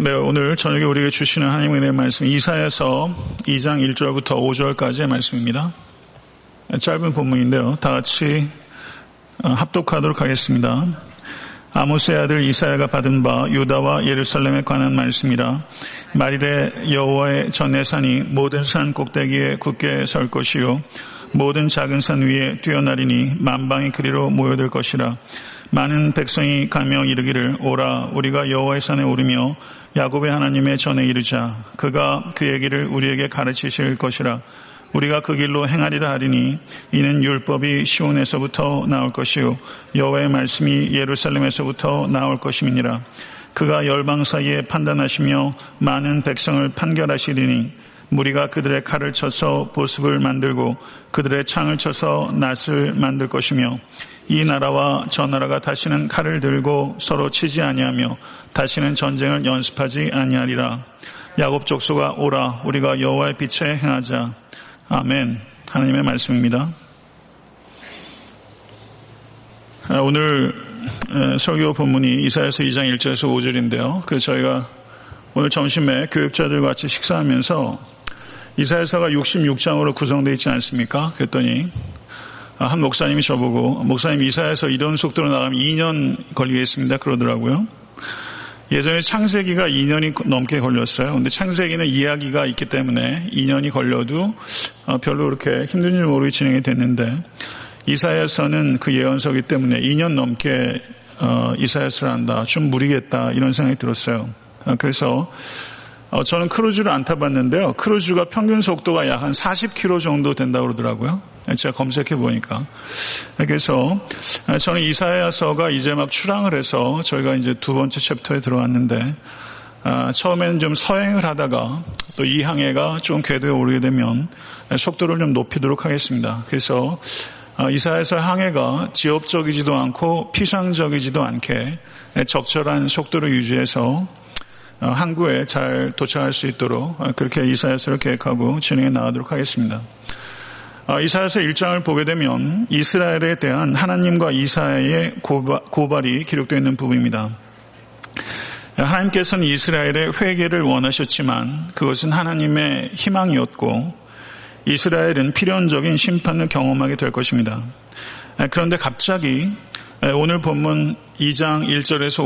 네, 오늘 저녁에 우리에게 주시는 하나님의 말씀 이사에서 2장 1절부터 5절까지의 말씀입니다. 짧은 본문인데요. 다 같이 어, 합독하도록 하겠습니다. 아모스의 아들 이사야가 받은 바 유다와 예루살렘에 관한 말씀이라 말일에 여호와의 전내산이 모든 산 꼭대기에 굳게 설 것이요 모든 작은 산 위에 뛰어나리니 만방의 그리로 모여들 것이라 많은 백성이 가며 이르기를 오라 우리가 여호와의 산에 오르며 야곱의 하나님의 전에 이르자 그가 그 얘기를 우리에게 가르치실 것이라 우리가 그 길로 행하리라 하리니 이는 율법이 시온에서부터 나올 것이요 여호와의 말씀이 예루살렘에서부터 나올 것임이니라 그가 열방 사이에 판단하시며 많은 백성을 판결하시리니 무리가 그들의 칼을 쳐서 보습을 만들고 그들의 창을 쳐서 낫을 만들 것이며 이 나라와 저 나라가 다시는 칼을 들고 서로 치지 아니하며 다시는 전쟁을 연습하지 아니하리라. 야곱 족속아 오라 우리가 여호와의 빛에 행하자. 아멘. 하나님의 말씀입니다. 아, 오늘 설교 본문이 이사야서 2장 1절에서 5절인데요. 그 저희가 오늘 점심에 교육자들과 같이 식사하면서 이사야서가 66장으로 구성되어 있지 않습니까? 그랬더니 아, 한 목사님이 저보고 목사님 이사야서 이런 속도로 나가면 2년 걸리겠습니다. 그러더라고요. 예전에 창세기가 2년이 넘게 걸렸어요. 근데 창세기는 이야기가 있기 때문에 2년이 걸려도 어, 별로 그렇게 힘든 줄 모르게 진행이 됐는데 이사야서는 그 예언서기 때문에 2년 넘게 어, 이사야서를 한다. 좀 무리겠다. 이런 생각이 들었어요. 어, 그래서 저는 크루즈를 안 타봤는데요. 크루즈가 평균 속도가 약 한 40km 정도 된다고 그러더라고요. 제가 검색해 보니까. 그래서 저는 이사야서가 이제 막 출항을 해서 저희가 이제 두 번째 챕터에 들어왔는데 아, 처음에는 좀 서행을 하다가 또 이 항해가 좀 궤도에 오르게 되면 속도를 좀 높이도록 하겠습니다. 그래서 아, 이사야서 항해가 지역적이지도 않고 피상적이지도 않게 적절한 속도를 유지해서 어, 항구에 잘 도착할 수 있도록 그렇게 이사야서를 계획하고 진행해 나가도록 하겠습니다. 어, 이사야서 1장을 보게 되면 이스라엘에 대한 하나님과 이사야의 고발이 기록되어 있는 부분입니다. 하나님께서는 이스라엘의 회개를 원하셨지만 그것은 하나님의 희망이었고 이스라엘은 필연적인 심판을 경험하게 될 것입니다. 그런데 갑자기 오늘 본문 2장 1절에서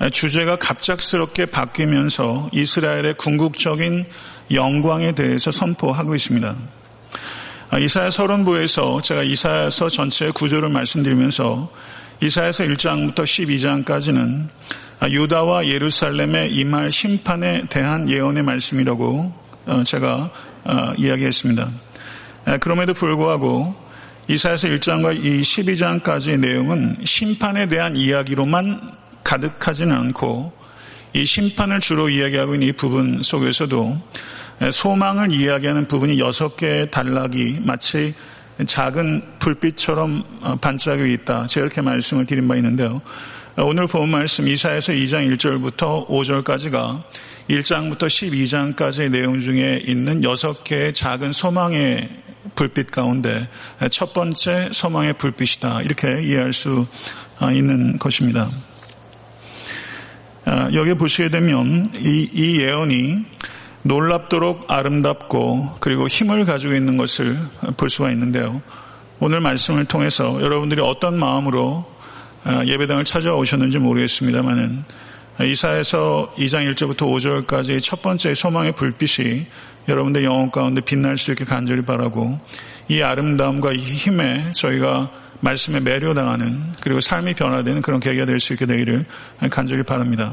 5절에서 주제가 갑작스럽게 바뀌면서 이스라엘의 궁극적인 영광에 대해서 선포하고 있습니다. 아, 이사야 서론부에서 제가 이사야서 전체의 구조를 말씀드리면서 이사야서 1장부터 12장까지는 아, 유다와 예루살렘의 임할 심판에 대한 예언의 말씀이라고 어, 제가 어, 이야기했습니다. 그럼에도 불구하고 이사야서 1장과 이 12장까지의 내용은 심판에 대한 이야기로만 가득하지는 않고 이 심판을 주로 이야기하고 있는 이 부분 속에서도 소망을 이야기하는 부분이 여섯 개의 단락이 마치 작은 불빛처럼 어, 반짝이고 있다. 제가 이렇게 말씀을 드린 바 있는데요. 오늘 본 말씀 이사에서 2장 1절부터 5절까지가 1장부터 12장까지의 내용 중에 있는 여섯 개의 작은 소망의 불빛 가운데 첫 번째 소망의 불빛이다. 이렇게 이해할 수 어, 있는 것입니다. 아, 여기 보시게 되면 이, 이 예언이 놀랍도록 아름답고 그리고 힘을 가지고 있는 것을 볼 수가 있는데요. 오늘 말씀을 통해서 여러분들이 어떤 마음으로 아, 예배당을 찾아오셨는지 모르겠습니다만은 이사에서 2장 1절부터 5절까지 첫 번째 소망의 불빛이 여러분들 영혼 가운데 빛날 수 있게 간절히 바라고 이 아름다움과 이 힘에 저희가 말씀에 매료당하는 그리고 삶이 변화되는 그런 계기가 될 수 있게 되기를 간절히 바랍니다.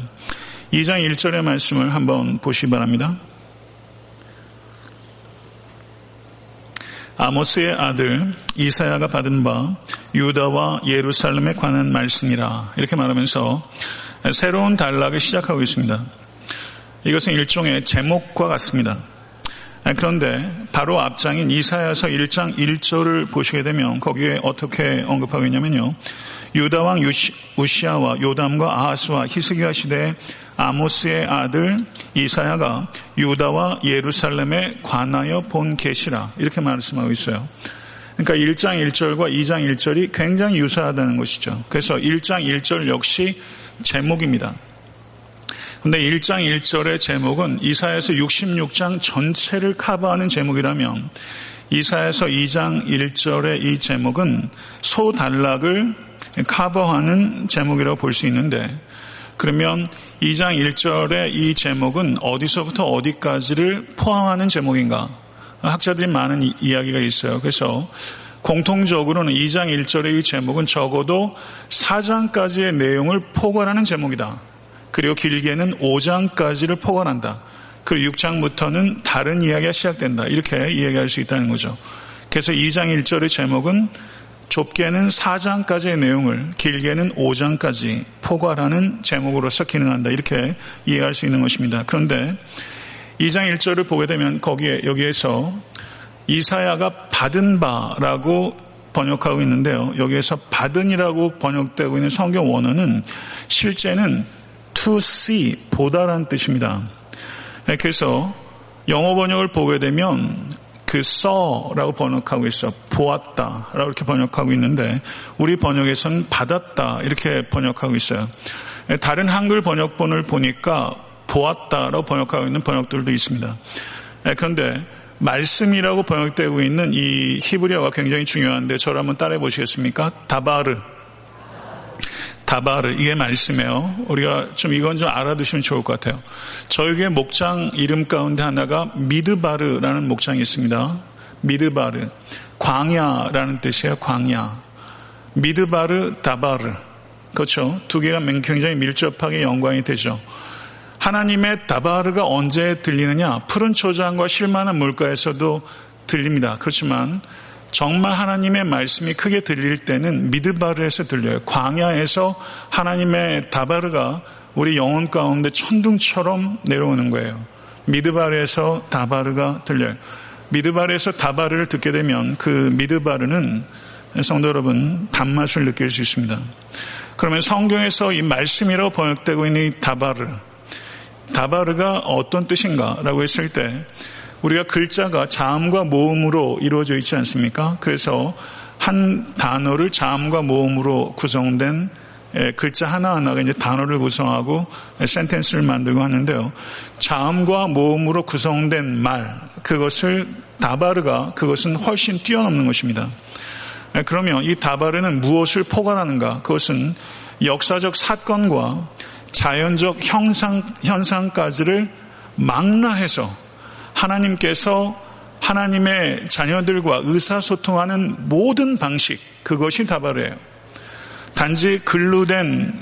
2장 1절의 말씀을 한번 보시기 바랍니다. 아모스의 아들 이사야가 받은 바 유다와 예루살렘에 관한 말씀이라 이렇게 말하면서 새로운 단락을 시작하고 있습니다. 이것은 일종의 제목과 같습니다. 그런데 바로 앞장인 이사야서 1장 1절을 보시게 되면 거기에 어떻게 언급하고 있냐면요. 유다 왕 우시아와 요담과 아하스와 히스기야 시대에 아모스의 아들 이사야가 유다와 예루살렘에 관하여 본 계시라 이렇게 말씀하고 있어요. 그러니까 1장 1절과 2장 1절이 굉장히 유사하다는 것이죠. 그래서 1장 1절 역시 제목입니다. 근데 1장 1절의 제목은 이사에서 66장 전체를 커버하는 제목이라면 이사에서 2장 1절의 이 제목은 소단락을 커버하는 제목이라고 볼 수 있는데 그러면 2장 1절의 이 제목은 어디서부터 어디까지를 포함하는 제목인가? 학자들이 많은 이야기가 있어요. 그래서 공통적으로는 2장 1절의 이 제목은 적어도 4장까지의 내용을 포괄하는 제목이다. 그리고 길게는 5장까지를 포괄한다. 그리고 6장부터는 다른 이야기가 시작된다. 이렇게 이야기할 수 있다는 거죠. 그래서 2장 1절의 제목은 좁게는 4장까지의 내용을 길게는 5장까지 포괄하는 제목으로서 기능한다. 이렇게 이해할 수 있는 것입니다. 그런데 2장 1절을 보게 되면 거기에 여기에서 이사야가 받은 바라고 번역하고 있는데요. 여기에서 받은이라고 번역되고 있는 성경 원어는 실제는 to see, 보다라는 뜻입니다. 네, 그래서 영어 번역을 보게 되면 그 saw라고 번역하고 있어. 보았다라고 이렇게 번역하고 있는데 우리 번역에서는 받았다 이렇게 번역하고 있어요. 네, 다른 한글 번역본을 보니까 보았다라고 번역하고 있는 번역들도 있습니다. 네, 그런데 말씀이라고 번역되고 있는 이 히브리어가 굉장히 중요한데 저를 한번 따라해 보시겠습니까? 다바르. 다바르 이게 말씀이에요. 우리가 좀 이건 좀 알아두시면 좋을 것 같아요. 저에게 목장 이름 가운데 하나가 미드바르라는 목장이 있습니다. 미드바르 광야라는 뜻이에요. 광야. 미드바르 다바르 그렇죠. 두 개가 굉장히 밀접하게 연관이 되죠. 하나님의 다바르가 언제 들리느냐? 푸른 초장과 실만한 물가에서도 들립니다. 그렇지만 정말 하나님의 말씀이 크게 들릴 때는 미드바르에서 들려요. 광야에서 하나님의 다바르가 우리 영혼 가운데 천둥처럼 내려오는 거예요. 미드바르에서 다바르가 들려요. 미드바르에서 다바르를 듣게 되면 그 미드바르는 성도 여러분 단맛을 느낄 수 있습니다. 그러면 성경에서 이 말씀이라고 번역되고 있는 이 다바르, 다바르가 어떤 뜻인가라고 했을 때 우리가 글자가 자음과 모음으로 이루어져 있지 않습니까? 그래서 한 단어를 자음과 모음으로 구성된 글자 하나하나가 이제 단어를 구성하고 센텐스를 만들고 하는데요. 자음과 모음으로 구성된 말, 그것을 다바르가 그것은 훨씬 뛰어넘는 것입니다. 그러면 이 다바르는 무엇을 포괄하는가? 그것은 역사적 사건과 자연적 형상, 현상까지를 망라해서 하나님께서 하나님의 자녀들과 의사소통하는 모든 방식, 그것이 다바르예요. 단지 글루된,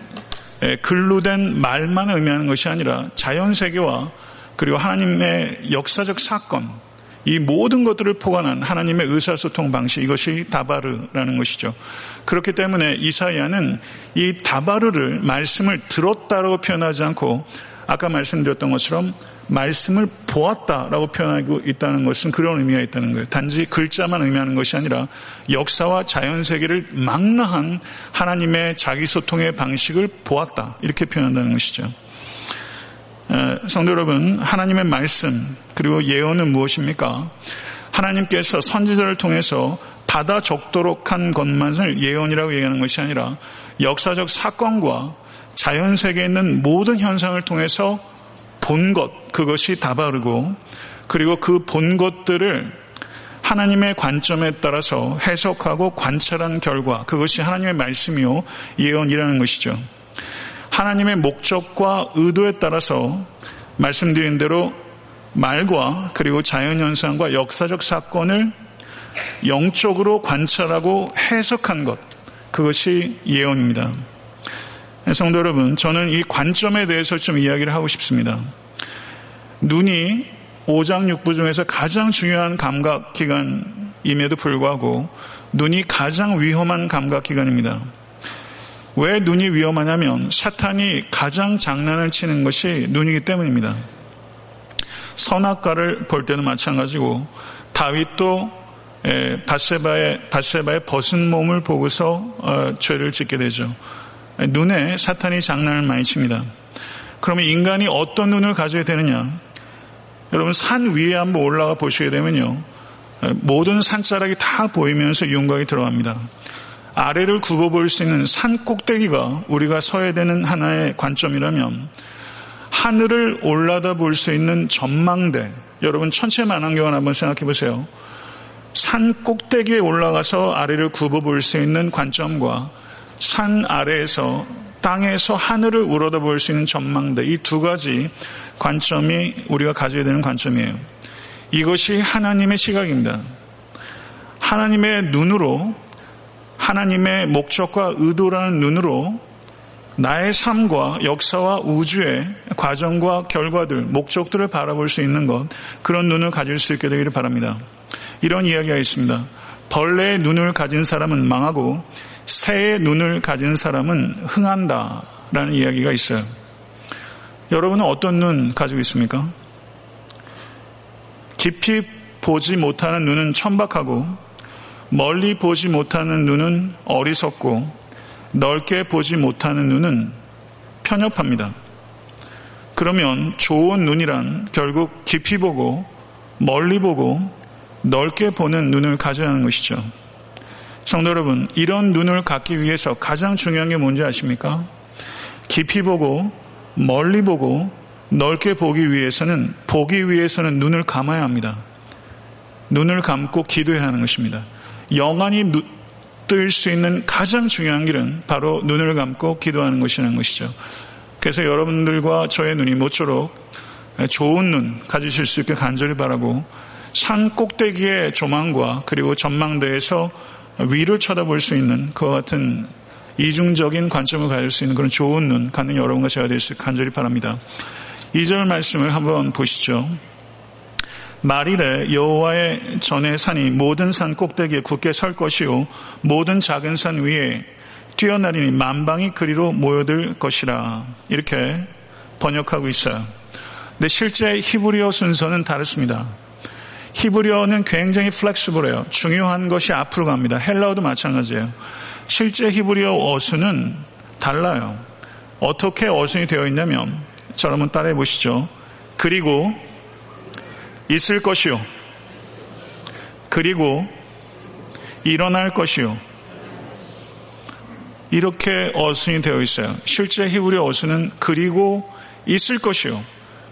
글루된 말만 의미하는 것이 아니라 자연세계와 그리고 하나님의 역사적 사건, 이 모든 것들을 포괄한 하나님의 의사소통 방식, 이것이 다바르라는 것이죠. 그렇기 때문에 이사야는 이 다바르를 말씀을 들었다라고 표현하지 않고 아까 말씀드렸던 것처럼 말씀을 보았다라고 표현하고 있다는 것은 그런 의미가 있다는 거예요. 단지 글자만 의미하는 것이 아니라 역사와 자연 세계를 망라한 하나님의 자기 소통의 방식을 보았다 이렇게 표현한다는 것이죠. 성도 여러분, 하나님의 말씀 그리고 예언은 무엇입니까? 하나님께서 선지자를 통해서 받아 적도록 한 것만을 예언이라고 얘기하는 것이 아니라 역사적 사건과 자연 세계에 있는 모든 현상을 통해서 본 것, 그것이 다 바르고 그리고 그 본 것들을 하나님의 관점에 따라서 해석하고 관찰한 결과 그것이 하나님의 말씀이요 예언이라는 것이죠. 하나님의 목적과 의도에 따라서 말씀드린 대로 말과 그리고 자연현상과 역사적 사건을 영적으로 관찰하고 해석한 것, 그것이 예언입니다. 성도 여러분, 저는 이 관점에 대해서 좀 이야기를 하고 싶습니다. 눈이 오장육부 중에서 가장 중요한 감각기관임에도 불구하고 눈이 가장 위험한 감각기관입니다. 왜 눈이 위험하냐면 사탄이 가장 장난을 치는 것이 눈이기 때문입니다. 선악과를 볼 때는 마찬가지고 다윗도 바세바의 바세바의 벗은 몸을 보고서 어, 죄를 짓게 되죠. 눈에 사탄이 장난을 많이 칩니다. 그러면 인간이 어떤 눈을 가져야 되느냐? 여러분 산 위에 한번 올라가 보시게 되면요. 모든 산자락이 다 보이면서 윤곽이 들어갑니다. 아래를 굽어볼 수 있는 산 꼭대기가 우리가 서야 되는 하나의 관점이라면 하늘을 올라다 볼 수 있는 전망대. 여러분 천체 만환경을 한번 생각해 보세요. 산 꼭대기에 올라가서 아래를 굽어볼 수 있는 관점과 산 아래에서 땅에서 하늘을 우러다 볼수 있는 전망대 이 두 가지 관점이 우리가 가져야 되는 관점이에요. 이것이 하나님의 시각입니다. 하나님의 눈으로 하나님의 목적과 의도라는 눈으로 나의 삶과 역사와 우주의 과정과 결과들, 목적들을 바라볼 수 있는 것, 그런 눈을 가질 수 있게 되기를 바랍니다. 이런 이야기가 있습니다. 벌레의 눈을 가진 사람은 망하고 새의 눈을 가진 사람은 흥한다. 라는 이야기가 있어요. 여러분은 어떤 눈 가지고 있습니까? 깊이 보지 못하는 눈은 천박하고 멀리 보지 못하는 눈은 어리석고 넓게 보지 못하는 눈은 편협합니다. 그러면 좋은 눈이란 결국 깊이 보고 멀리 보고 넓게 보는 눈을 가져야 하는 것이죠. 성도 여러분, 이런 눈을 갖기 위해서 가장 중요한 게 뭔지 아십니까? 깊이 보고 멀리 보고 넓게 보기 위해서는 보기 위해서는 눈을 감아야 합니다. 눈을 감고 기도해야 하는 것입니다. 영안이 뜰 수 있는 가장 중요한 길은 바로 눈을 감고 기도하는 것이라는 것이죠. 그래서 여러분들과 저의 눈이 모쪼록 좋은 눈 가지실 수 있게 간절히 바라고 산 꼭대기의 조망과 그리고 전망대에서 위를 쳐다볼 수 있는 그와 같은 이중적인 관점을 가질 수 있는 그런 좋은 눈 갖는 여러분과 제가 될 수 있게 간절히 바랍니다. 2절 말씀을 한번 보시죠. 말일에 여호와의 전의 산이 모든 산 꼭대기에 굳게 설 것이요 모든 작은 산 위에 뛰어나리니 만방이 그리로 모여들 것이라 이렇게 번역하고 있어요. 근데 실제 히브리어 순서는 다릅니다. 히브리어는 굉장히 플렉스블해요. 중요한 것이 앞으로 갑니다. 헬라어도 마찬가지예요. 실제 히브리어 어순은 달라요. 어떻게 어순이 되어 있냐면 자 여러분 따라해 보시죠. 그리고 있을 것이요. 그리고 일어날 것이요. 이렇게 어순이 되어 있어요. 실제 히브리 어순은 그리고 있을 것이요.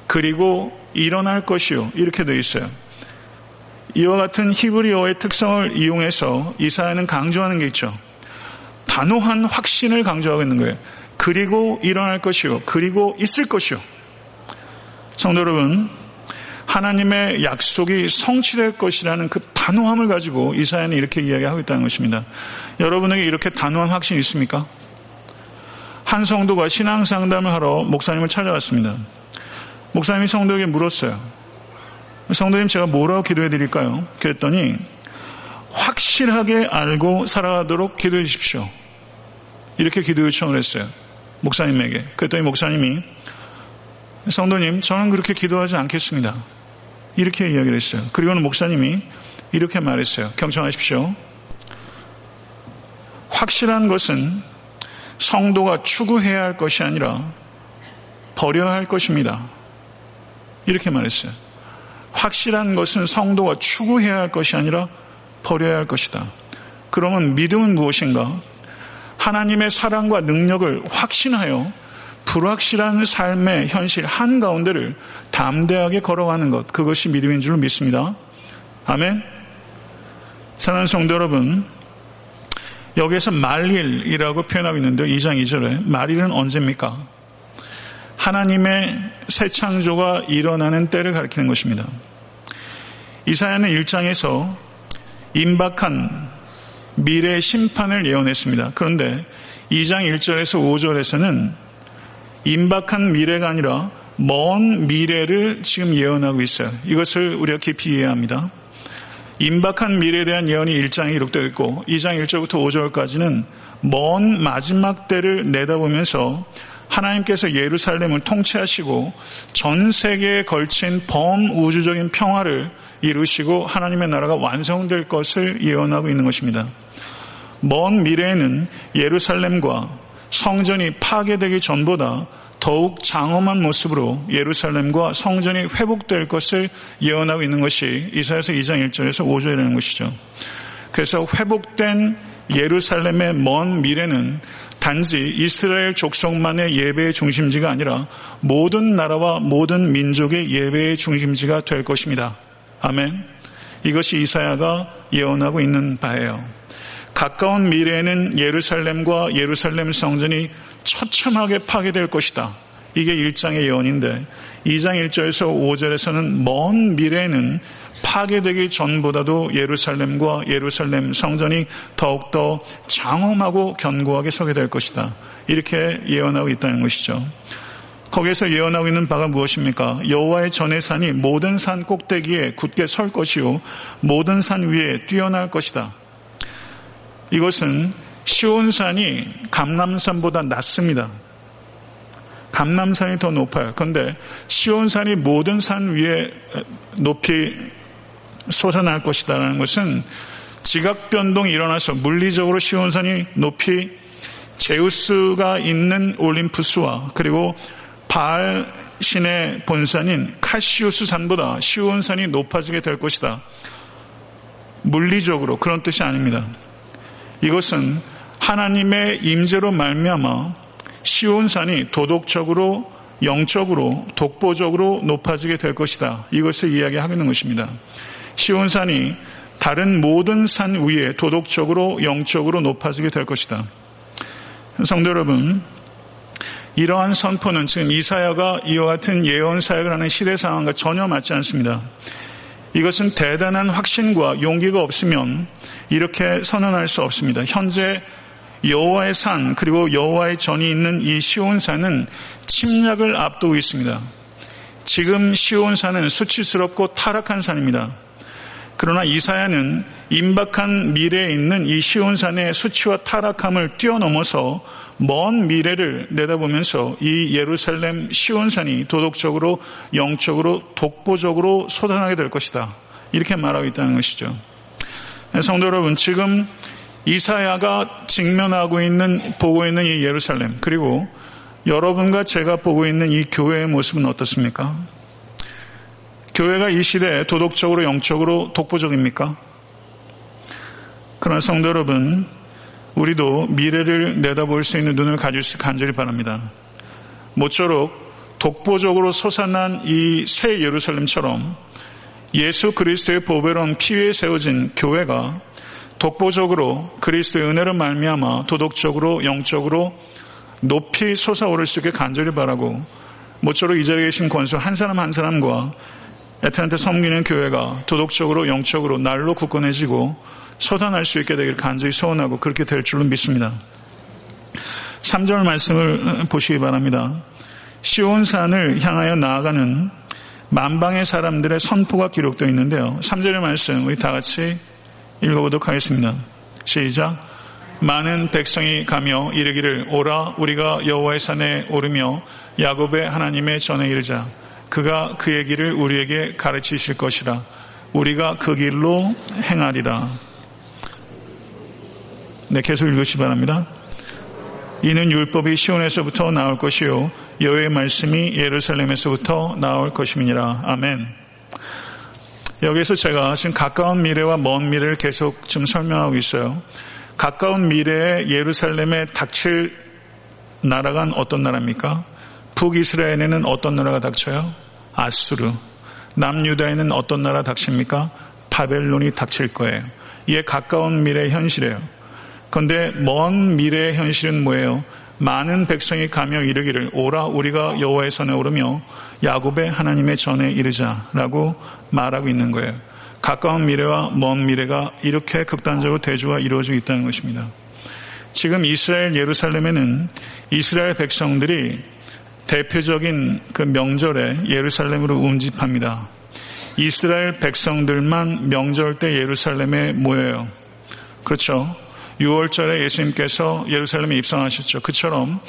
그리고 일어날 것이요. 이렇게 되어 있어요. 이와 같은 히브리어의 특성을 이용해서 이사야는 강조하는 게 있죠. 단호한 확신을 강조하고 있는 거예요. 그리고 일어날 것이요. 그리고 있을 것이요. 성도 여러분, 하나님의 약속이 성취될 것이라는 그 단호함을 가지고 이사야는 이렇게 이야기하고 있다는 것입니다. 여러분에게 이렇게 단호한 확신이 있습니까? 한 성도가 신앙 상담을 하러 목사님을 찾아왔습니다. 목사님이 성도에게 물었어요. 성도님 제가 뭐라고 기도해 드릴까요? 그랬더니 확실하게 알고 살아가도록 기도해 주십시오. 이렇게 기도 요청을 했어요. 목사님에게. 그랬더니 목사님이 성도님 저는 그렇게 기도하지 않겠습니다. 이렇게 이야기를 했어요. 그리고는 목사님이 이렇게 말했어요. 경청하십시오. 확실한 것은 성도가 추구해야 할 것이 아니라 버려야 할 것입니다. 이렇게 말했어요. 확실한 것은 성도가 추구해야 할 것이 아니라 버려야 할 것이다. 그러면 믿음은 무엇인가? 하나님의 사랑과 능력을 확신하여 불확실한 삶의 현실 한가운데를 담대하게 걸어가는 것, 그것이 믿음인 줄 믿습니다. 아멘. 사랑하는 성도 여러분, 여기에서 말일이라고 표현하고 있는데 2장 2절에 말일은 언제입니까? 하나님의 새 창조가 일어나는 때를 가리키는 것입니다. 이사야는 1장에서 임박한 미래 심판을 예언했습니다. 그런데 2장 1절에서 5절에서는 임박한 미래가 아니라 먼 미래를 지금 예언하고 있어요. 이것을 우리가 깊이 이해해야 합니다. 임박한 미래에 대한 예언이 1장에 기록되어 있고 2장 1절부터 5절까지는 먼 마지막 때를 내다보면서 하나님께서 예루살렘을 통치하시고 전 세계에 걸친 범우주적인 평화를 이루시고 하나님의 나라가 완성될 것을 예언하고 있는 것입니다. 먼 미래에는 예루살렘과 성전이 파괴되기 전보다 더욱 장엄한 모습으로 예루살렘과 성전이 회복될 것을 예언하고 있는 것이 이사야서 2장 1절에서 5절이라는 것이죠. 그래서 회복된 예루살렘의 먼 미래는 단지 이스라엘 족속만의 예배의 중심지가 아니라 모든 나라와 모든 민족의 예배의 중심지가 될 것입니다. 아멘. 이것이 이사야가 예언하고 있는 바예요. 가까운 미래에는 예루살렘과 예루살렘 성전이 처참하게 파괴될 것이다. 이게 1장의 예언인데 2장 1절에서 5절에서는 먼 미래에는 파괴되기 전보다도 예루살렘과 예루살렘 성전이 더욱더 장엄하고 견고하게 서게 될 것이다. 이렇게 예언하고 있다는 것이죠. 거기에서 예언하고 있는 바가 무엇입니까? 여호와의 전의 산이 모든 산 꼭대기에 굳게 설 것이요 모든 산 위에 뛰어날 것이다. 이것은 시온산이 감남산보다 낮습니다. 감남산이 더 높아요. 그런데 시온산이 모든 산 위에 높이 솟아날 것이다라는 것은 지각 변동이 일어나서 물리적으로 시온산이 높이 제우스가 있는 올림푸스와 그리고 바알 신의 본산인 카시우스 산보다 시온산이 높아지게 될 것이다. 물리적으로 그런 뜻이 아닙니다. 이것은 하나님의 임재로 말미암아 시온산이 도덕적으로 영적으로 독보적으로 높아지게 될 것이다. 이것을 이야기하고 있는 것입니다. 시온산이 다른 모든 산 위에 도덕적으로 영적으로 높아지게 될 것이다. 성도 여러분, 이러한 선포는 지금 이사야가 이와 같은 예언 사역을 하는 시대 상황과 전혀 맞지 않습니다. 이것은 대단한 확신과 용기가 없으면 이렇게 선언할 수 없습니다. 현재 여호와의 산 그리고 여호와의 전이 있는 이 시온산은 침략을 앞두고 있습니다. 지금 시온산은 수치스럽고 타락한 산입니다. 그러나 이사야는 임박한 미래에 있는 이 시온산의 수치와 타락함을 뛰어넘어서 먼 미래를 내다보면서 이 예루살렘 시온산이 도덕적으로 영적으로 독보적으로 솟아나게 될 것이다. 이렇게 말하고 있다는 것이죠. 성도 여러분, 지금 이사야가 직면하고 있는 보고 있는 이 예루살렘 그리고 여러분과 제가 보고 있는 이 교회의 모습은 어떻습니까? 교회가 이 시대에 도덕적으로 영적으로 독보적입니까? 그러나 성도 여러분, 우리도 미래를 내다볼 수 있는 눈을 가질 수 간절히 바랍니다. 모쪼록 독보적으로 솟아난 이 새 예루살렘처럼 예수 그리스도의 보배로운 피 위에 세워진 교회가 독보적으로 그리스도의 은혜로 말미암아 도덕적으로 영적으로 높이 솟아오를 수 있게 간절히 바라고 모쪼록 이 자리에 계신 권수 한 사람 한 사람과 애틀한테 섬기는 교회가 도덕적으로 영적으로 날로 굳건해지고 솟아날 수 있게 되기를 간절히 소원하고 그렇게 될 줄로 믿습니다. 3절 말씀을 보시기 바랍니다. 시온산을 향하여 나아가는 만방의 사람들의 선포가 기록되어 있는데요. 3절의 말씀 우리 다 같이 읽어보도록 하겠습니다. 시작. 많은 백성이 가며 이르기를 오라 우리가 여호와의 산에 오르며 야곱의 하나님의 전에 이르자 그가 그의 길을 우리에게 가르치실 것이라 우리가 그 길로 행하리라. 네, 계속 읽으시 바랍니다. 이는 율법이 시온에서부터 나올 것이요 여호의 말씀이 예루살렘에서부터 나올 것임이니라. 아멘. 여기서 제가 지금 가까운 미래와 먼 미래를 계속 좀 설명하고 있어요. 가까운 미래에 예루살렘에 닥칠 나라가 어떤 나라입니까? 북이스라엘에는 어떤 나라가 닥쳐요? 아수르. 남유다에는 어떤 나라 닥칩니까? 바벨론이 닥칠 거예요. 이게 가까운 미래의 현실이에요. 그런데 먼 미래의 현실은 뭐예요? 많은 백성이 가며 이르기를 오라 우리가 여호와의 선에 오르며 야곱의 하나님의 전에 이르자라고 말하고 있는 거예요. 가까운 미래와 먼 미래가 이렇게 극단적으로 대조가 이루어지고 있다는 것입니다. 지금 이스라엘 예루살렘에는 이스라엘 백성들이 대표적인 그 명절에 예루살렘으로 운집합니다. 이스라엘 백성들만 명절 때 예루살렘에 모여요. 그렇죠. 6월절에 예수님께서 예루살렘에 입성하셨죠. 그처럼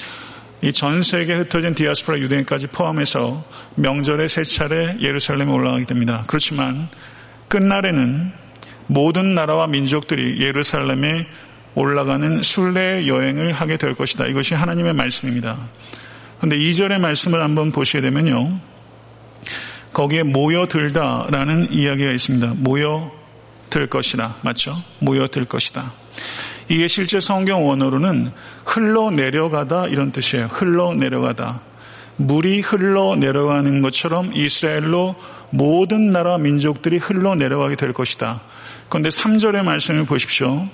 이 전 세계에 흩어진 디아스포라 유대인까지 포함해서 명절에 세 차례 예루살렘에 올라가게 됩니다. 그렇지만 끝날에는 모든 나라와 민족들이 예루살렘에 올라가는 순례 여행을 하게 될 것이다. 이것이 하나님의 말씀입니다. 그런데 2절의 말씀을 한번 보시게 되면요. 거기에 모여들다라는 이야기가 있습니다. 모여들 것이다. 맞죠? 모여들 것이다. 이게 실제 성경 원어로는 흘러내려가다 이런 뜻이에요. 흘러내려가다. 물이 흘러내려가는 것처럼 이스라엘로 모든 나라 민족들이 흘러내려가게 될 것이다. 그런데 3절의 말씀을 보십시오.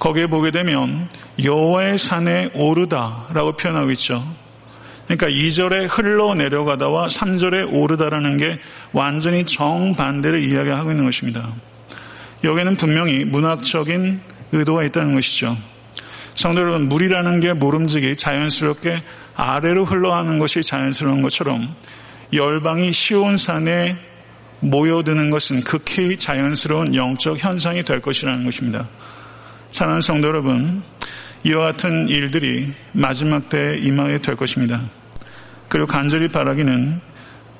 거기에 보게 되면 여호와의 산에 오르다라고 표현하고 있죠. 그러니까 2절에 흘러내려가다와 3절에 오르다라는 게 완전히 정반대를 이야기하고 있는 것입니다. 여기는 분명히 문학적인 의도가 있다는 것이죠. 성도 여러분, 물이라는 게 모름지기 자연스럽게 아래로 흘러가는 것이 자연스러운 것처럼 열방이 시온산에 모여드는 것은 극히 자연스러운 영적 현상이 될 것이라는 것입니다. 사랑하는 성도 여러분, 이와 같은 일들이 마지막 때에 임하게 될 것입니다. 그리고 간절히 바라기는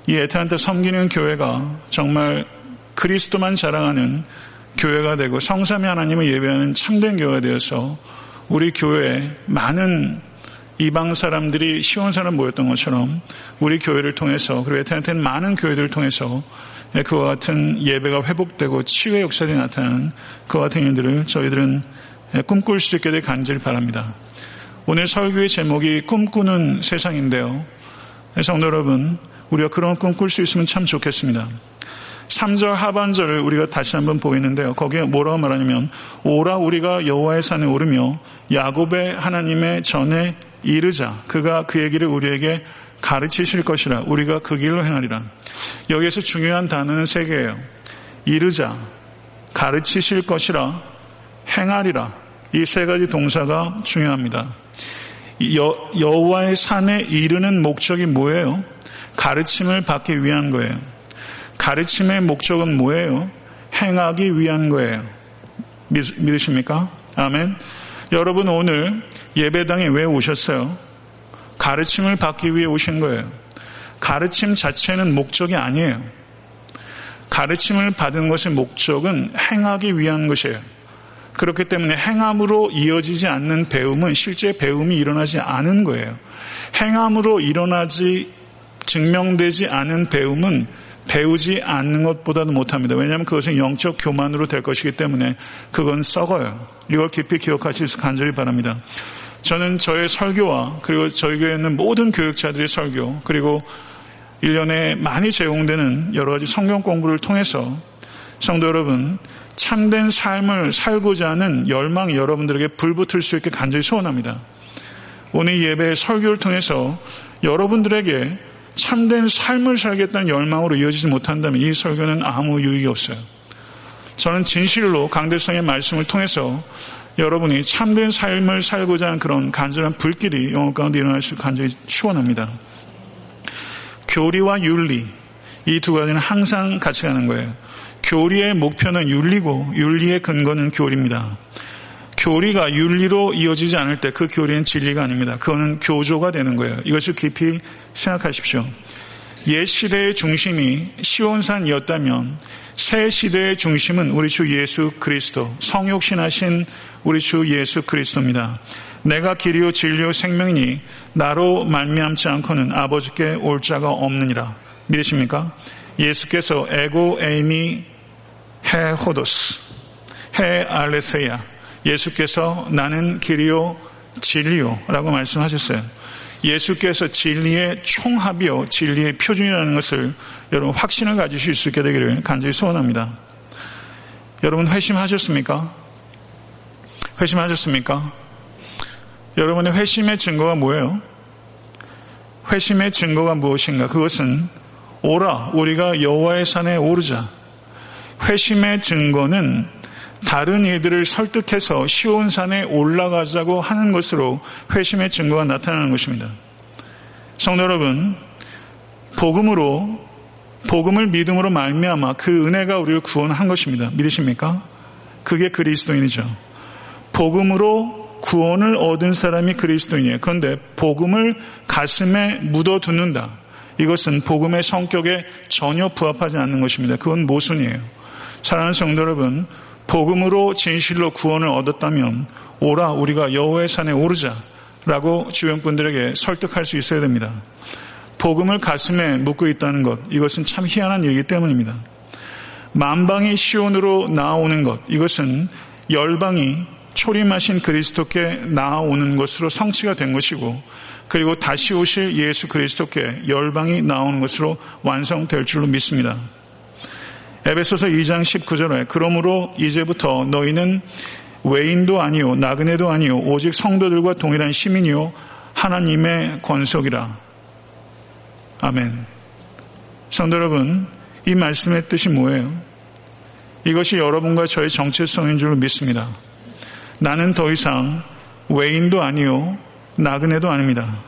이 에탄한테 섬기는 교회가 정말 그리스도만 자랑하는 교회가 되고 성삼위 하나님을 예배하는 참된 교회가 되어서 우리 교회에 많은 이방 사람들이 시온 사람 모였던 것처럼 우리 교회를 통해서 그리고 에탄한테는 많은 교회들을 통해서 그와 같은 예배가 회복되고 치유의 역사들이 나타나는 그와 같은 일들을 저희들은 꿈꿀 수 있게 될 간절히 바랍니다. 오늘 설교의 제목이 꿈꾸는 세상인데요. 성도 여러분, 우리가 그런 꿈 꿀 수 있으면 참 좋겠습니다. 3절 하반절을 우리가 다시 한번 보이는데요. 거기에 뭐라고 말하냐면 오라 우리가 여호와의 산에 오르며 야곱의 하나님의 전에 이르자 그가 그 얘기를 우리에게 가르치실 것이라 우리가 그 길로 행하리라. 여기에서 중요한 단어는 세 개예요. 이르자 가르치실 것이라 행하리라 이 세 가지 동사가 중요합니다. 여, 여호와의 산에 이르는 목적이 뭐예요? 가르침을 받기 위한 거예요. 가르침의 목적은 뭐예요? 행하기 위한 거예요. 믿, 믿으십니까? 아멘. 여러분 오늘 예배당에 왜 오셨어요? 가르침을 받기 위해 오신 거예요. 가르침 자체는 목적이 아니에요. 가르침을 받은 것의 목적은 행하기 위한 것이에요. 그렇기 때문에 행함으로 이어지지 않는 배움은 실제 배움이 일어나지 않은 거예요. 행함으로 일어나지 증명되지 않은 배움은 배우지 않는 것보다도 못합니다. 왜냐하면 그것은 영적 교만으로 될 것이기 때문에 그건 썩어요. 이걸 깊이 기억하실 수 간절히 바랍니다. 저는 저의 설교와 그리고 저희 교회에 있는 모든 교육자들의 설교 그리고 1년에 많이 제공되는 여러 가지 성경 공부를 통해서 성도 여러분 참된 삶을 살고자 하는 열망이 여러분들에게 불붙을 수 있게 간절히 소원합니다. 오늘 예배 설교를 통해서 여러분들에게 참된 삶을 살겠다는 열망으로 이어지지 못한다면 이 설교는 아무 유익이 없어요. 저는 진실로 강대성의 말씀을 통해서 여러분이 참된 삶을 살고자 하는 그런 간절한 불길이 영혼 가운데 일어날 수 간절히 추원합니다. 교리와 윤리 이 두 가지는 항상 같이 가는 거예요. 교리의 목표는 윤리고 윤리의 근거는 교리입니다. 교리가 윤리로 이어지지 않을 때 그 교리는 진리가 아닙니다. 그거는 교조가 되는 거예요. 이것을 깊이 생각하십시오. 옛 시대의 중심이 시온산이었다면 새 시대의 중심은 우리 주 예수 그리스도, 성육신하신 우리 주 예수 그리스도입니다. 내가 길이요 진리요 생명이니 나로 말미암지 않고는 아버지께 올 자가 없느니라. 믿으십니까? 예수께서 에고 에이미 해 호도스, 해 알레세야. 예수께서 나는 길이요 진리요라고 말씀하셨어요. 예수께서 진리의 총합이요 진리의 표준이라는 것을 여러분 확신을 가지실 수 있게 되기를 간절히 소원합니다. 여러분 회심하셨습니까? 회심하셨습니까? 여러분의 회심의 증거가 뭐예요? 회심의 증거가 무엇인가? 그것은 오라 우리가 여호와의 산에 오르자. 회심의 증거는 다른 이들을 설득해서 시온산에 올라가자고 하는 것으로 회심의 증거가 나타나는 것입니다. 성도 여러분, 복음으로 복음을 믿음으로 말미암아 그 은혜가 우리를 구원한 것입니다. 믿으십니까? 그게 그리스도인이죠. 복음으로 구원을 얻은 사람이 그리스도인이에요. 그런데 복음을 가슴에 묻어 두는다. 이것은 복음의 성격에 전혀 부합하지 않는 것입니다. 그건 모순이에요. 사랑하는 성도 여러분, 복음으로 진실로 구원을 얻었다면 오라 우리가 여호와의 산에 오르자라고 주변 분들에게 설득할 수 있어야 됩니다. 복음을 가슴에 묻고 있다는 것 이것은 참 희한한 일이기 때문입니다. 만방이 시온으로 나오는 것 이것은 열방이 초림하신 그리스도께 나아오는 것으로 성취가 된 것이고 그리고 다시 오실 예수 그리스도께 열방이 나오는 것으로 완성될 줄로 믿습니다. 에베소서 2장 19절에 그러므로 이제부터 너희는 외인도 아니요 나그네도 아니요 오직 성도들과 동일한 시민이요 하나님의 권속이라. 아멘. 성도 여러분, 이 말씀의 뜻이 뭐예요? 이것이 여러분과 저의 정체성인 줄 믿습니다. 나는 더 이상 외인도 아니요 나그네도 아닙니다.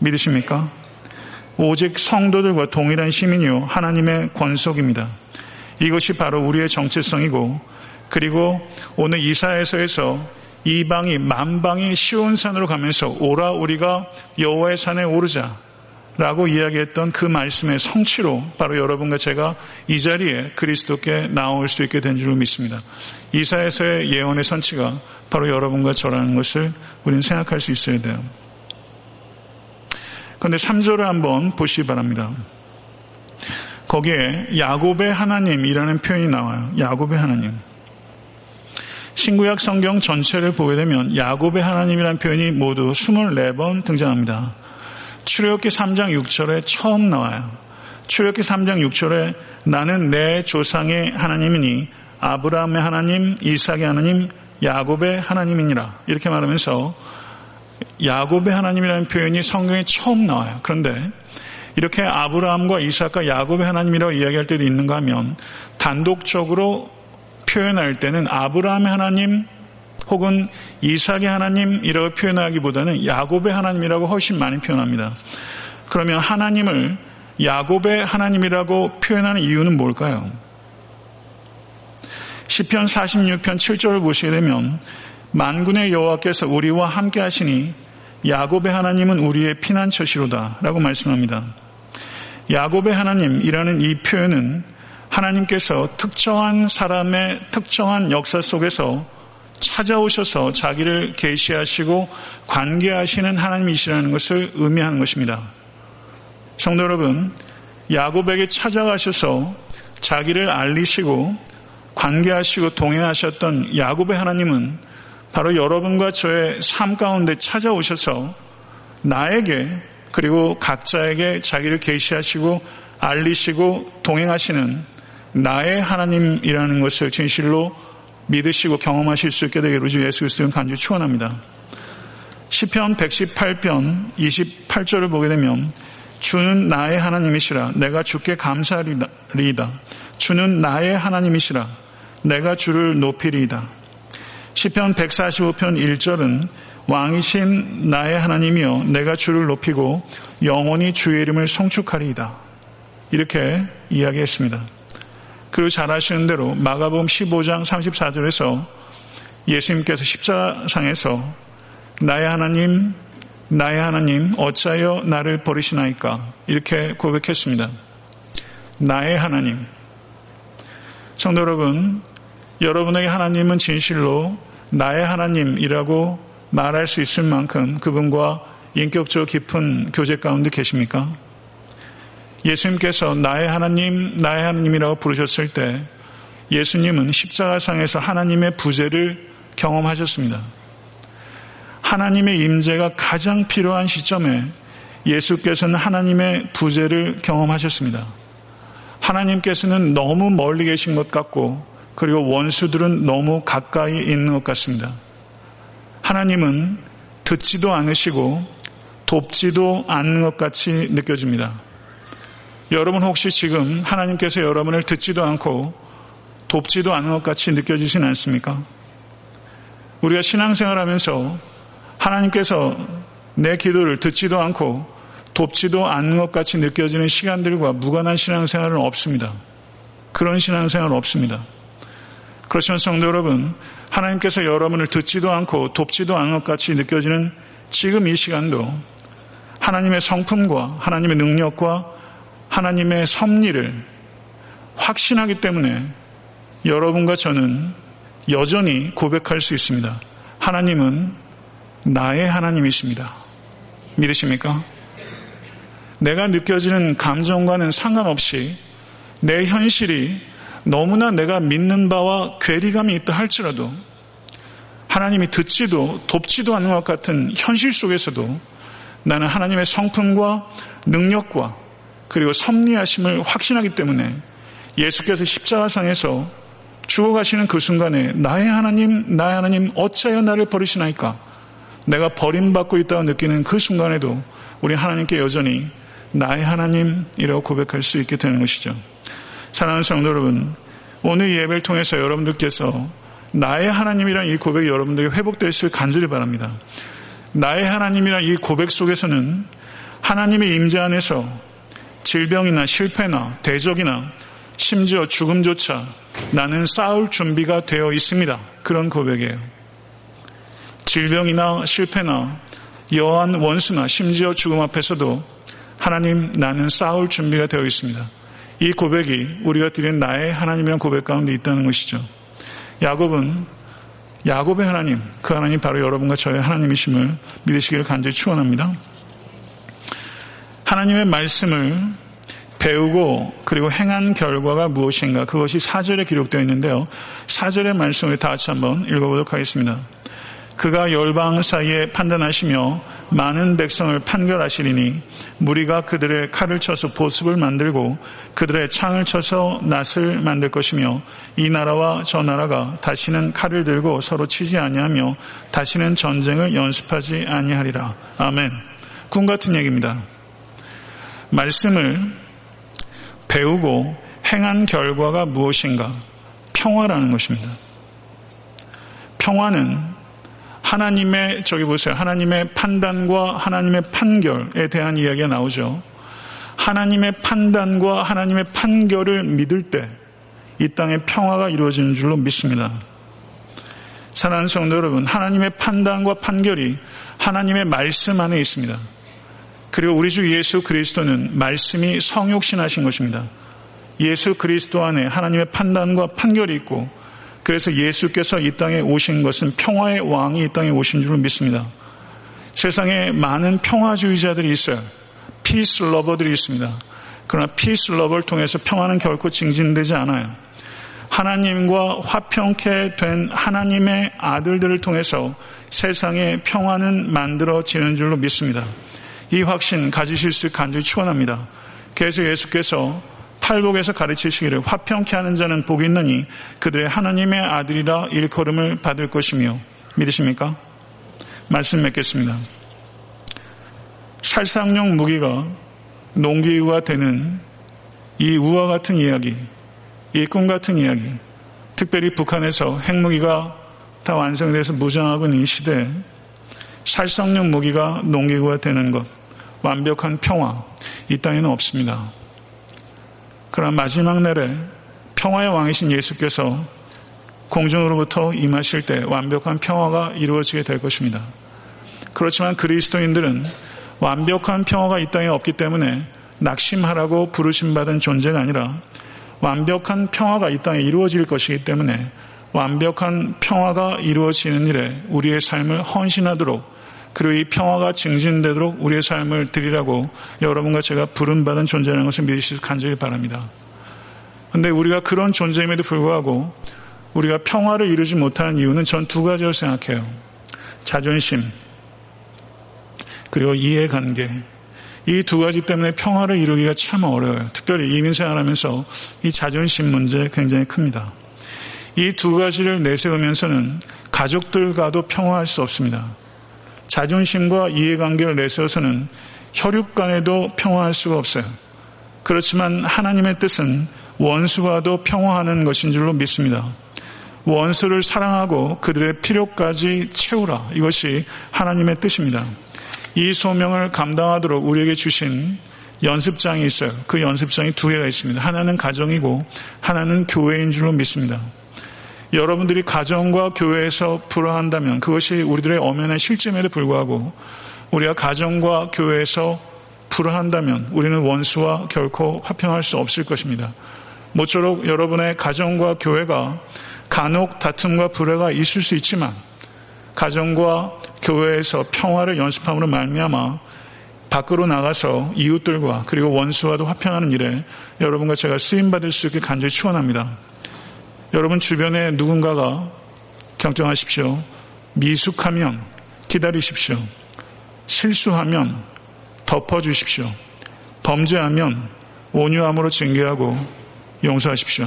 믿으십니까? 오직 성도들과 동일한 시민이요 하나님의 권속입니다. 이것이 바로 우리의 정체성이고 그리고 오늘 이사에서에서 이방이 만방이 시온산으로 가면서 오라 우리가 여호와의 산에 오르자 라고 이야기했던 그 말씀의 성취로 바로 여러분과 제가 이 자리에 그리스도께 나올 수 있게 된 줄로 믿습니다. 이사에서의 예언의 선치가 바로 여러분과 저라는 것을 우리는 생각할 수 있어야 돼요. 그런데 3절을 한번 보시기 바랍니다. 거기에 야곱의 하나님이라는 표현이 나와요. 야곱의 하나님. 신구약 성경 전체를 보게 되면 야곱의 하나님이라는 표현이 모두 24번 등장합니다. 출애굽기 3장 6절에 처음 나와요. 출애굽기 3장 6절에 나는 내 조상의 하나님이니 아브라함의 하나님, 이삭의 하나님, 야곱의 하나님이니라. 이렇게 말하면서 야곱의 하나님이라는 표현이 성경에 처음 나와요. 그런데 이렇게 아브라함과 이삭과 야곱의 하나님이라고 이야기할 때도 있는가 하면 단독적으로 표현할 때는 아브라함의 하나님 혹은 이삭의 하나님 이라고 표현하기보다는 야곱의 하나님이라고 훨씬 많이 표현합니다. 그러면 하나님을 야곱의 하나님이라고 표현하는 이유는 뭘까요? 시편 46편 7절을 보시게 되면 만군의 여호와께서 우리와 함께 하시니 야곱의 하나님은 우리의 피난처시로다라고 말씀합니다. 야곱의 하나님이라는 이 표현은 하나님께서 특정한 사람의 특정한 역사 속에서 찾아오셔서 자기를 계시하시고 관계하시는 하나님이시라는 것을 의미하는 것입니다. 성도 여러분, 야곱에게 찾아가셔서 자기를 알리시고 관계하시고 동행하셨던 야곱의 하나님은 바로 여러분과 저의 삶 가운데 찾아오셔서 나에게 그리고 각자에게 자기를 계시하시고 알리시고 동행하시는 나의 하나님이라는 것을 진실로 믿으시고 경험하실 수 있게 되기를 주 예수 그리스도는 간절히 축원합니다. 시편 118편 28절을 보게 되면 주는 나의 하나님이시라 내가 주께 감사리이다. 주는 나의 하나님이시라 내가 주를 높이리이다. 시편 145편 1절은 왕이신 나의 하나님이여 내가 주를 높이고 영원히 주의 이름을 송축하리이다. 이렇게 이야기했습니다. 그잘 아시는 대로 마가복음 15장 34절에서 예수님께서 십자상에서 나의 하나님, 나의 하나님, 어찌하여 나를 버리시나이까? 이렇게 고백했습니다. 나의 하나님. 성도 여러분, 여러분에게 하나님은 진실로 나의 하나님이라고 말할 수 있을 만큼 그분과 인격적으로 깊은 교제 가운데 계십니까? 예수님께서 나의 하나님, 나의 하나님이라고 부르셨을 때 예수님은 십자가상에서 하나님의 부재를 경험하셨습니다. 하나님의 임재가 가장 필요한 시점에 예수께서는 하나님의 부재를 경험하셨습니다. 하나님께서는 너무 멀리 계신 것 같고 그리고 원수들은 너무 가까이 있는 것 같습니다. 하나님은 듣지도 않으시고 돕지도 않는 것 같이 느껴집니다. 여러분 혹시 지금 하나님께서 여러분을 듣지도 않고 돕지도 않는 것 같이 느껴지진 않습니까? 우리가 신앙생활 하면서 하나님께서 내 기도를 듣지도 않고 돕지도 않는 것 같이 느껴지는 시간들과 무관한 신앙생활은 없습니다. 그런 신앙생활은 없습니다. 그렇지만 성도 여러분, 하나님께서 여러분을 듣지도 않고 돕지도 않은 것 같이 느껴지는 지금 이 시간도 하나님의 성품과 하나님의 능력과 하나님의 섭리를 확신하기 때문에 여러분과 저는 여전히 고백할 수 있습니다. 하나님은 나의 하나님이십니다. 믿으십니까? 내가 느껴지는 감정과는 상관없이 내 현실이 너무나 내가 믿는 바와 괴리감이 있다 할지라도 하나님이 듣지도 돕지도 않는 것 같은 현실 속에서도 나는 하나님의 성품과 능력과 그리고 섭리하심을 확신하기 때문에 예수께서 십자가상에서 죽어가시는 그 순간에 나의 하나님, 나의 하나님 어찌하여 나를 버리시나이까? 내가 버림받고 있다고 느끼는 그 순간에도 우리 하나님께 여전히 나의 하나님이라고 고백할 수 있게 되는 것이죠. 사랑하는 성도 여러분, 오늘 예배를 통해서 여러분들께서 나의 하나님이란 이 고백이 여러분들에게 있게 간절히 바랍니다. 나의 하나님이란 이 고백 속에서는 하나님의 임재 안에서 질병이나 실패나 대적이나 심지어 죽음조차 나는 싸울 준비가 되어 있습니다. 그런 고백이에요. 질병이나 실패나 여한 원수나 심지어 죽음 앞에서도 하나님 나는 싸울 준비가 되어 있습니다. 이 고백이 우리가 드린 나의 하나님이란 고백 가운데 있다는 것이죠. 야곱은 야곱의 하나님, 그 하나님 바로 여러분과 저의 하나님이심을 믿으시기를 간절히 축원합니다. 하나님의 말씀을 배우고 그리고 행한 결과가 무엇인가 그것이 사절에 기록되어 있는데요. 사절의 말씀을 다 같이 한번 읽어보도록 하겠습니다. 그가 열방 사이에 판단하시며 많은 백성을 판결하시리니 무리가 그들의 칼을 쳐서 보습을 만들고 그들의 창을 쳐서 낫을 만들 것이며 이 나라와 저 나라가 다시는 칼을 들고 서로 치지 아니하며 다시는 전쟁을 연습하지 아니하리라. 아멘. 꿈 같은 얘기입니다. 말씀을 배우고 행한 결과가 무엇인가? 평화라는 것입니다. 평화는 하나님의 저기 보세요. 하나님의 판단과 하나님의 판결에 대한 이야기가 나오죠. 하나님의 판단과 하나님의 판결을 믿을 때 이 땅에 평화가 이루어지는 줄로 믿습니다. 사랑하는 성도 여러분, 하나님의 판단과 판결이 하나님의 말씀 안에 있습니다. 그리고 우리 주 예수 그리스도는 말씀이 성육신하신 것입니다. 예수 그리스도 안에 하나님의 판단과 판결이 있고 그래서 예수께서 이 땅에 오신 것은 평화의 왕이 이 땅에 오신 줄을 믿습니다. 세상에 많은 평화주의자들이 있어요. peace lover들이 있습니다. 그러나 peace lover를 통해서 평화는 결코 증진되지 않아요. 하나님과 화평케 된 하나님의 아들들을 통해서 세상의 평화는 만들어지는 줄로 믿습니다. 이 확신 가지실 수 간절히 축원합니다. 그래서 예수께서 탈복에서 가르치시기를 화평케 하는 자는 복이 있느니 그들의 하나님의 아들이라 일컬음을 받을 것이며 믿으십니까? 말씀 맺겠습니다. 살상용 무기가 농기구가 되는 이 우와 같은 이야기, 이 꿈 같은 이야기, 특별히 북한에서 핵무기가 다 완성돼서 무장하고 있는 이 시대에 살상용 무기가 농기구가 되는 것, 완벽한 평화, 이 땅에는 없습니다. 그러나 마지막 날에 평화의 왕이신 예수께서 공중으로부터 임하실 때 완벽한 평화가 이루어지게 될 것입니다. 그렇지만 그리스도인들은 완벽한 평화가 이 땅에 없기 때문에 낙심하라고 부르심받은 존재가 아니라 완벽한 평화가 이 땅에 이루어질 것이기 때문에 완벽한 평화가 이루어지는 일에 우리의 삶을 헌신하도록 그리고 이 평화가 증진되도록 우리의 삶을 드리라고 여러분과 제가 부름받은 존재라는 것을 믿으시길 간절히 바랍니다. 그런데 우리가 그런 존재임에도 불구하고 우리가 평화를 이루지 못하는 이유는 전 두 가지로 생각해요. 자존심, 그리고 이해관계. 이 두 가지 때문에 평화를 이루기가 참 어려워요. 특별히 이민 생활하면서 이 자존심 문제 굉장히 큽니다. 이 두 가지를 내세우면서는 가족들과도 평화할 수 없습니다. 자존심과 이해관계를 내세워서는 혈육 간에도 평화할 수가 없어요. 그렇지만 하나님의 뜻은 원수와도 평화하는 것인 줄로 믿습니다. 원수를 사랑하고 그들의 필요까지 채우라. 이것이 하나님의 뜻입니다. 이 소명을 감당하도록 우리에게 주신 연습장이 있어요. 그 연습장이 두 개가 있습니다. 하나는 가정이고 하나는 교회인 줄로 믿습니다. 여러분들이 가정과 교회에서 불화한다면 그것이 우리들의 엄연한 실제임에도 불구하고 우리가 가정과 교회에서 불화한다면 우리는 원수와 결코 화평할 수 없을 것입니다. 모쪼록 여러분의 가정과 교회가 간혹 다툼과 불화가 있을 수 있지만 가정과 교회에서 평화를 연습함으로 말미암아 밖으로 나가서 이웃들과 그리고 원수와도 화평하는 일에 여러분과 제가 쓰임 받을 수 있게 간절히 축원합니다. 여러분 주변에 누군가가 경청하십시오. 미숙하면 기다리십시오. 실수하면 덮어주십시오. 범죄하면 온유함으로 징계하고 용서하십시오.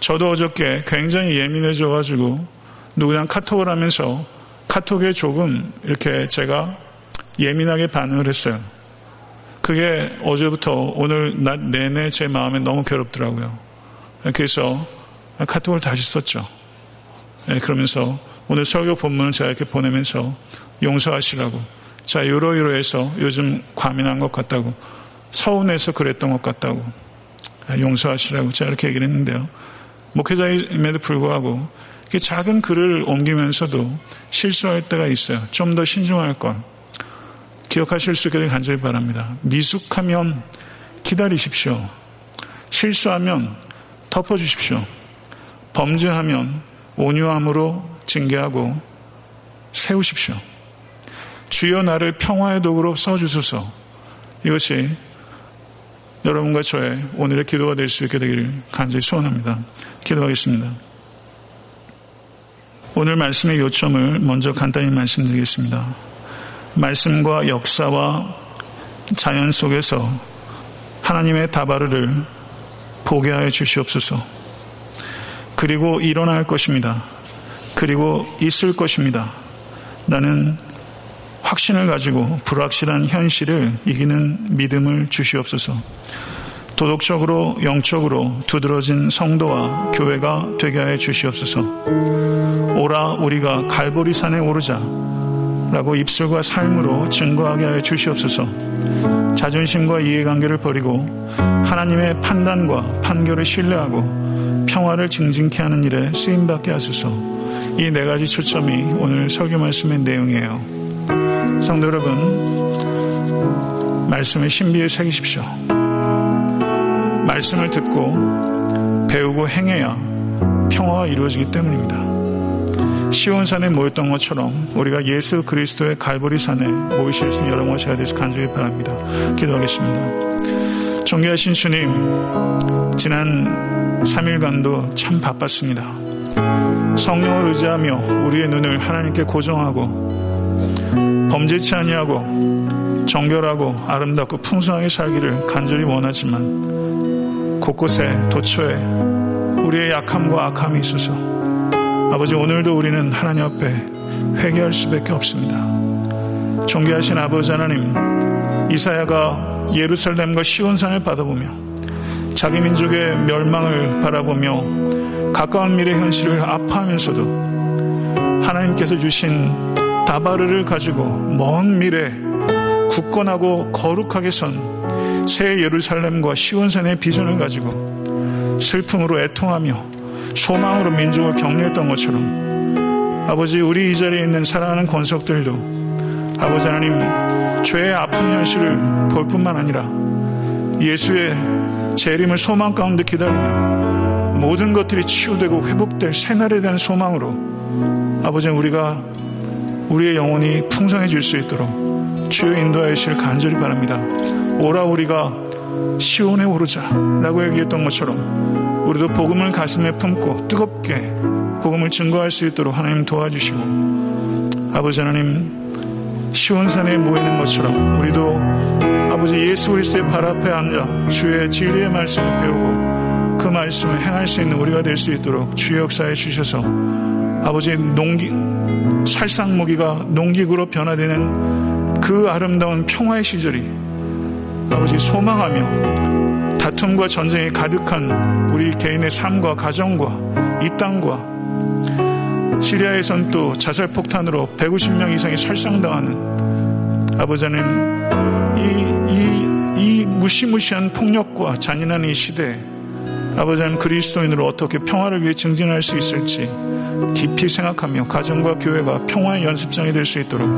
저도 어저께 굉장히 예민해져가지고 누구랑 카톡을 하면서 카톡에 조금 이렇게 제가 예민하게 반응을 했어요. 그게 어제부터 오늘 낮 내내 제 마음에 너무 괴롭더라고요. 그래서 카톡을 다시 썼죠. 네, 그러면서 오늘 설교 본문을 제가 이렇게 보내면서 용서하시라고. 자, 요러요러해서 요즘 과민한 것 같다고. 서운해서 그랬던 것 같다고. 네, 용서하시라고 제가 이렇게 얘기를 했는데요. 목회자임에도 불구하고 작은 글을 옮기면서도 실수할 때가 있어요. 좀 더 신중할 걸. 기억하실 수 있게 간절히 바랍니다. 미숙하면 기다리십시오. 실수하면 덮어주십시오. 범죄하면 온유함으로 징계하고 세우십시오. 주여 나를 평화의 도구로 써주소서. 이것이 여러분과 저의 오늘의 기도가 될 수 있게 되기를 간절히 소원합니다. 기도하겠습니다. 오늘 말씀의 요점을 먼저 간단히 말씀드리겠습니다. 말씀과 역사와 자연 속에서 하나님의 다바르를 보게 하여 주시옵소서. 그리고 일어날 것입니다. 그리고 있을 것입니다. 라는 확신을 가지고 불확실한 현실을 이기는 믿음을 주시옵소서. 도덕적으로 영적으로 두드러진 성도와 교회가 되게 하여 주시옵소서. 오라 우리가 갈보리 산에 오르자 라고 입술과 삶으로 증거하게 하여 주시옵소서. 자존심과 이해관계를 버리고 하나님의 판단과 판결을 신뢰하고 평화를 증진케 하는 일에 쓰임받게 하소서. 이 네 가지 초점이 오늘 설교 말씀의 내용이에요. 성도 여러분, 말씀의 신비에 새기십시오. 말씀을 듣고 배우고 행해야 평화가 이루어지기 때문입니다. 시온산에 모였던 것처럼 우리가 예수 그리스도의 갈보리 산에 모이실 수 있는 여러분과 제가 되서 간절히 바랍니다. 기도하겠습니다. 존귀하신 주님, 지난 3일간도 참 바빴습니다. 성령을 의지하며 우리의 눈을 하나님께 고정하고 범죄치 아니하고 정결하고 아름답고 풍성하게 살기를 간절히 원하지만 곳곳에 도처에 우리의 약함과 악함이 있어서 아버지 오늘도 우리는 하나님 앞에 회개할 수밖에 없습니다. 존귀하신 아버지 하나님 이사야가 예루살렘과 시온산을 받아보며 자기 민족의 멸망을 바라보며 가까운 미래 현실을 아파하면서도 하나님께서 주신 다바르를 가지고 먼 미래 굳건하고 거룩하게 선 새 예루살렘과 시온산의 비전을 가지고 슬픔으로 애통하며 소망으로 민족을 격려했던 것처럼 아버지 우리 이 자리에 있는 사랑하는 권속들도 아버지 하나님 죄의 아픈 현실을 볼 뿐만 아니라 예수의 재림을 소망 가운데 기다리며 모든 것들이 치유되고 회복될 새날에 대한 소망으로 아버지 우리가 우리의 영혼이 풍성해질 수 있도록 주여 인도하여 주실 간절히 바랍니다. 오라 우리가 시온에 오르자 라고 얘기했던 것처럼 우리도 복음을 가슴에 품고 뜨겁게 복음을 증거할 수 있도록 하나님 도와주시고 아버지 하나님 시온산에 모이는 것처럼 우리도 아버지 예수 그리스도의 발 앞에 앉아 주의 진리의 말씀을 배우고 그 말씀을 행할 수 있는 우리가 될 수 있도록 주의 역사에 주셔서 아버지 농기 살상무기가 농기구로 변화되는 그 아름다운 평화의 시절이 아버지 소망하며 다툼과 전쟁이 가득한 우리 개인의 삶과 가정과 이 땅과 시리아에선 또 자살 폭탄으로 150명 이상이 살상당하는 아버지 하나님 이, 이, 이 무시무시한 폭력과 잔인한 이 시대에 아버지 하나님 그리스도인으로 어떻게 평화를 위해 증진할 수 있을지 깊이 생각하며 가정과 교회가 평화의 연습장이 될 수 있도록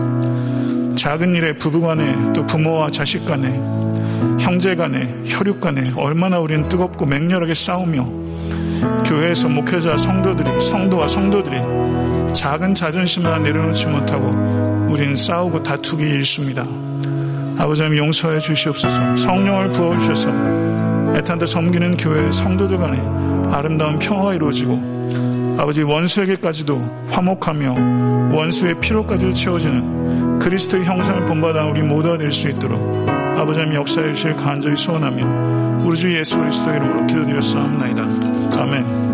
작은 일에 부부 간에 또 부모와 자식 간에 형제 간에 혈육 간에 얼마나 우리는 뜨겁고 맹렬하게 싸우며 교회에서 목회자 성도들이 성도와 성도들이 작은 자존심 하나 내려놓지 못하고 우리는 싸우고 다투기 일수입니다. 아버지 님 용서해 주시옵소서 성령을 부어주셔서 애탄데 섬기는 교회 성도들 간에 아름다운 평화가 이루어지고 아버지 원수에게까지도 화목하며 원수의 피로까지도 채워지는 그리스도의 형상을 본받아 우리 모두가 될 수 있도록 아버지 하나님 역사해 주실 간절히 소원하며 우리 주 예수 그리스도 이름으로 기도드렸사옵나이다. 아멘.